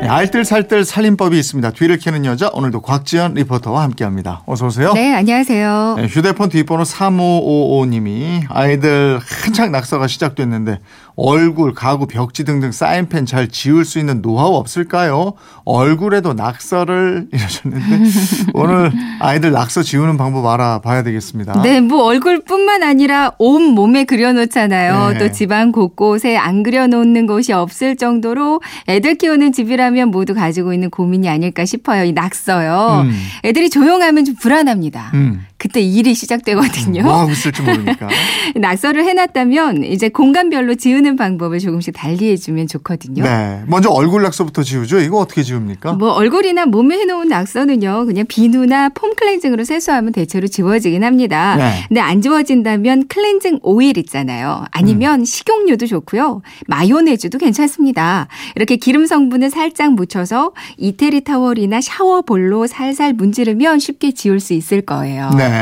네, 알뜰살뜰 살림법이 있습니다. 뒤를 캐는 여자 오늘도 곽지연 리포터와 함께합니다. 어서 오세요. 네, 안녕하세요. 네, 휴대폰 뒷번호 3555님이 아이들 한창 낙서가 시작됐는데 얼굴, 가구, 벽지 등등 사인펜 잘 지울 수 있는 노하우 없을까요? 얼굴에도 낙서를 이러셨는데 오늘 아이들 낙서 지우는 방법 알아봐야 되겠습니다. 네, 뭐 얼굴뿐만 아니라 온 몸에 그려놓잖아요. 네. 또 집안 곳곳에 안 그려놓는 곳이 없을 정도로 애들 키우는 집이라 면 모두 가지고 있는 고민이 아닐까 싶어요. 이 낙서요. 음. 애들이 조용하면 좀 불안합니다. 음. 그때 일이 시작되거든요. 뭐 하고 있을지 모르니까. 낙서를 해놨다면 이제 공간별로 지우는 방법을 조금씩 달리해주면 좋거든요. 네. 먼저 얼굴 낙서부터 지우죠. 이거 어떻게 지웁니까? 뭐 얼굴이나 몸에 해놓은 낙서는요 그냥 비누나 폼 클렌징으로 세수하면 대체로 지워지긴 합니다. 네. 근데 안 지워진다면 클렌징 오일 있잖아요. 음. 아니면 식용유도 좋고요. 마요네즈도 괜찮습니다. 이렇게 기름 성분을 살짝 묻혀서 이태리 타월이나 샤워볼로 살살 문지르면 쉽게 지울 수 있을 거예요. 네.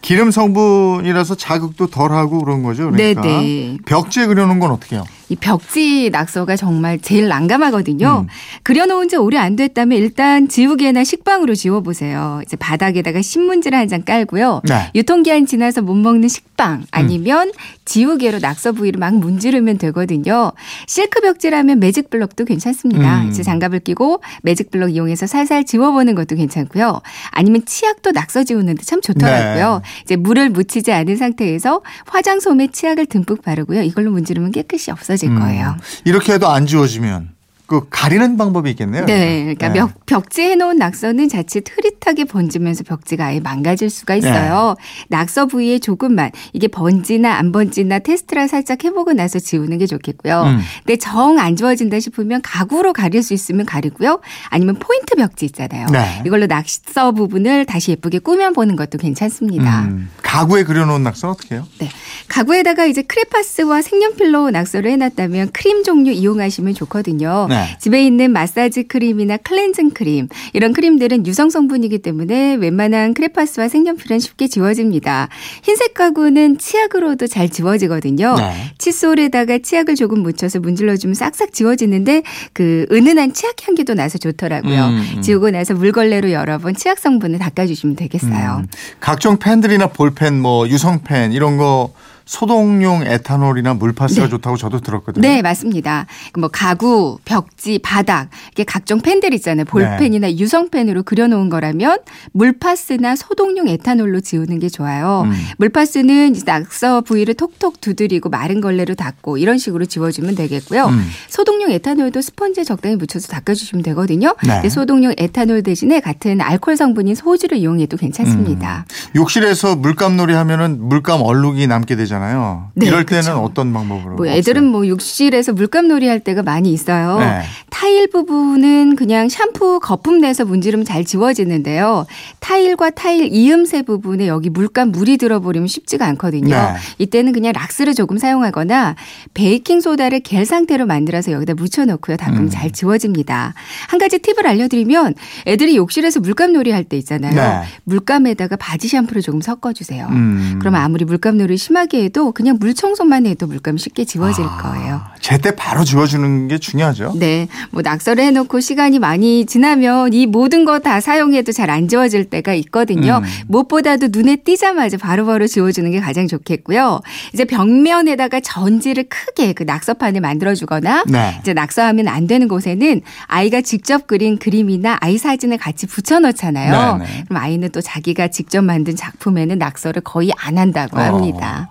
기름 성분이라서 자극도 덜하고 그런 거죠. 그러니까 네네. 벽지에 그려놓은 건 어떻게 해요? 이 벽지 낙서가 정말 제일 난감하거든요. 음. 그려놓은 지 오래 안 됐다면 일단 지우개나 식빵으로 지워보세요. 이제 바닥에다가 신문지를 한 장 깔고요. 네. 유통기한 지나서 못 먹는 식빵 아니면 지우개로 낙서 부위를 막 문지르면 되거든요. 실크 벽지라면 매직 블럭도 괜찮습니다. 음. 이제 장갑을 끼고 매직 블럭 이용해서 살살 지워보는 것도 괜찮고요. 아니면 치약도 낙서 지우는데 참 좋더라고요. 이제 물을 묻히지 않은 상태에서 화장솜에 치약을 듬뿍 바르고요. 이걸로 문지르면 깨끗이 없어 질 거예요. 음. 이렇게 해도 안 지워지면 그 가리는 방법이 있겠네요. 네, 그러니까 네. 벽, 벽지에 해놓은 낙서는 자칫 흐릿하게 번지면서 벽지가 아예 망가질 수가 있어요. 네. 낙서 부위에 조금만 이게 번지나 안 번지나 테스트를 살짝 해보고 나서 지우는 게 좋겠고요. 음. 근데 정 안 지워진다 싶으면 가구로 가릴 수 있으면 가리고요. 아니면 포인트 벽지 있잖아요. 네. 이걸로 낙서 부분을 다시 예쁘게 꾸며보는 것도 괜찮습니다. 음, 가구에 그려놓은 낙서는 어떻게 해요? 네. 가구에다가 이제 크레파스와 색연필로 낙서를 해놨다면 크림 종류 이용하시면 좋거든요. 네. 집에 있는 마사지 크림이나 클렌징 크림 이런 크림들은 유성 성분이기 때문에 웬만한 크레파스와 색연필은 쉽게 지워집니다. 흰색 가구는 치약으로도 잘 지워지거든요. 네. 칫솔에다가 치약을 조금 묻혀서 문질러주면 싹싹 지워지는데 그 은은한 치약 향기도 나서 좋더라고요. 음, 음. 지우고 나서 물걸레로 여러 번 치약 성분을 닦아주시면 되겠어요. 음, 각종 펜들이나 볼펜, 뭐 유성펜 이런 거 소독용 에탄올이나 물파스가 네. 좋다고 저도 들었거든요. 네, 맞습니다. 뭐 가구, 벽지, 바닥 이게 각종 펜들 있잖아요. 볼펜이나 네. 유성펜으로 그려놓은 거라면 물파스나 소독용 에탄올로 지우는 게 좋아요. 음. 물파스는 낙서 부위를 톡톡 두드리고 마른 걸레로 닦고 이런 식으로 지워주면 되겠고요. 음. 소독용 에탄올도 스펀지에 적당히 묻혀서 닦아주시면 되거든요. 네. 소독용 에탄올 대신에 같은 알코올 성분인 소주를 이용해도 괜찮습니다. 욕실에서 물감 놀이 하면은 물감 얼룩이 남게 되 잖아요. 네, 이럴 때는 그쵸. 어떤 방법으로? 뭐 애들은 뭐 욕실에서 물감놀이 할 때가 많이 있어요. 네. 타일 부분은 그냥 샴푸 거품 내서 문지르면 잘 지워지는데요. 타일과 타일 이음새 부분에 여기 물감 물이 들어버리면 쉽지가 않거든요. 네. 이때는 그냥 락스를 조금 사용하거나 베이킹 소다를 겔 상태로 만들어서 여기다 묻혀놓고요. 닦으면 음. 잘 지워집니다. 한 가지 팁을 알려드리면 애들이 욕실에서 물감놀이 할 때 있잖아요. 네. 물감에다가 바지 샴푸를 조금 섞어주세요. 음. 그러면 아무리 물감놀이 심하게 해도 그냥 물 청소만 해도 물감이 쉽게 지워질 아, 거예요. 제때 바로 지워주는 게 중요하죠. 네. 뭐 낙서를 해놓고 시간이 많이 지나면 이 모든 거 다 사용해도 잘 안 지워질 때가 있거든요. 음. 무엇보다도 눈에 띄자마자 바로 바로 지워주는 게 가장 좋겠고요. 이제 벽면에다가 전지를 크게 그 낙서판을 만들어주거나 네. 이제 낙서하면 안 되는 곳에는 아이가 직접 그린 그림이나 아이 사진을 같이 붙여넣잖아요. 네, 네. 그럼 아이는 또 자기가 직접 만든 작품에는 낙서를 거의 안 한다고 합니다.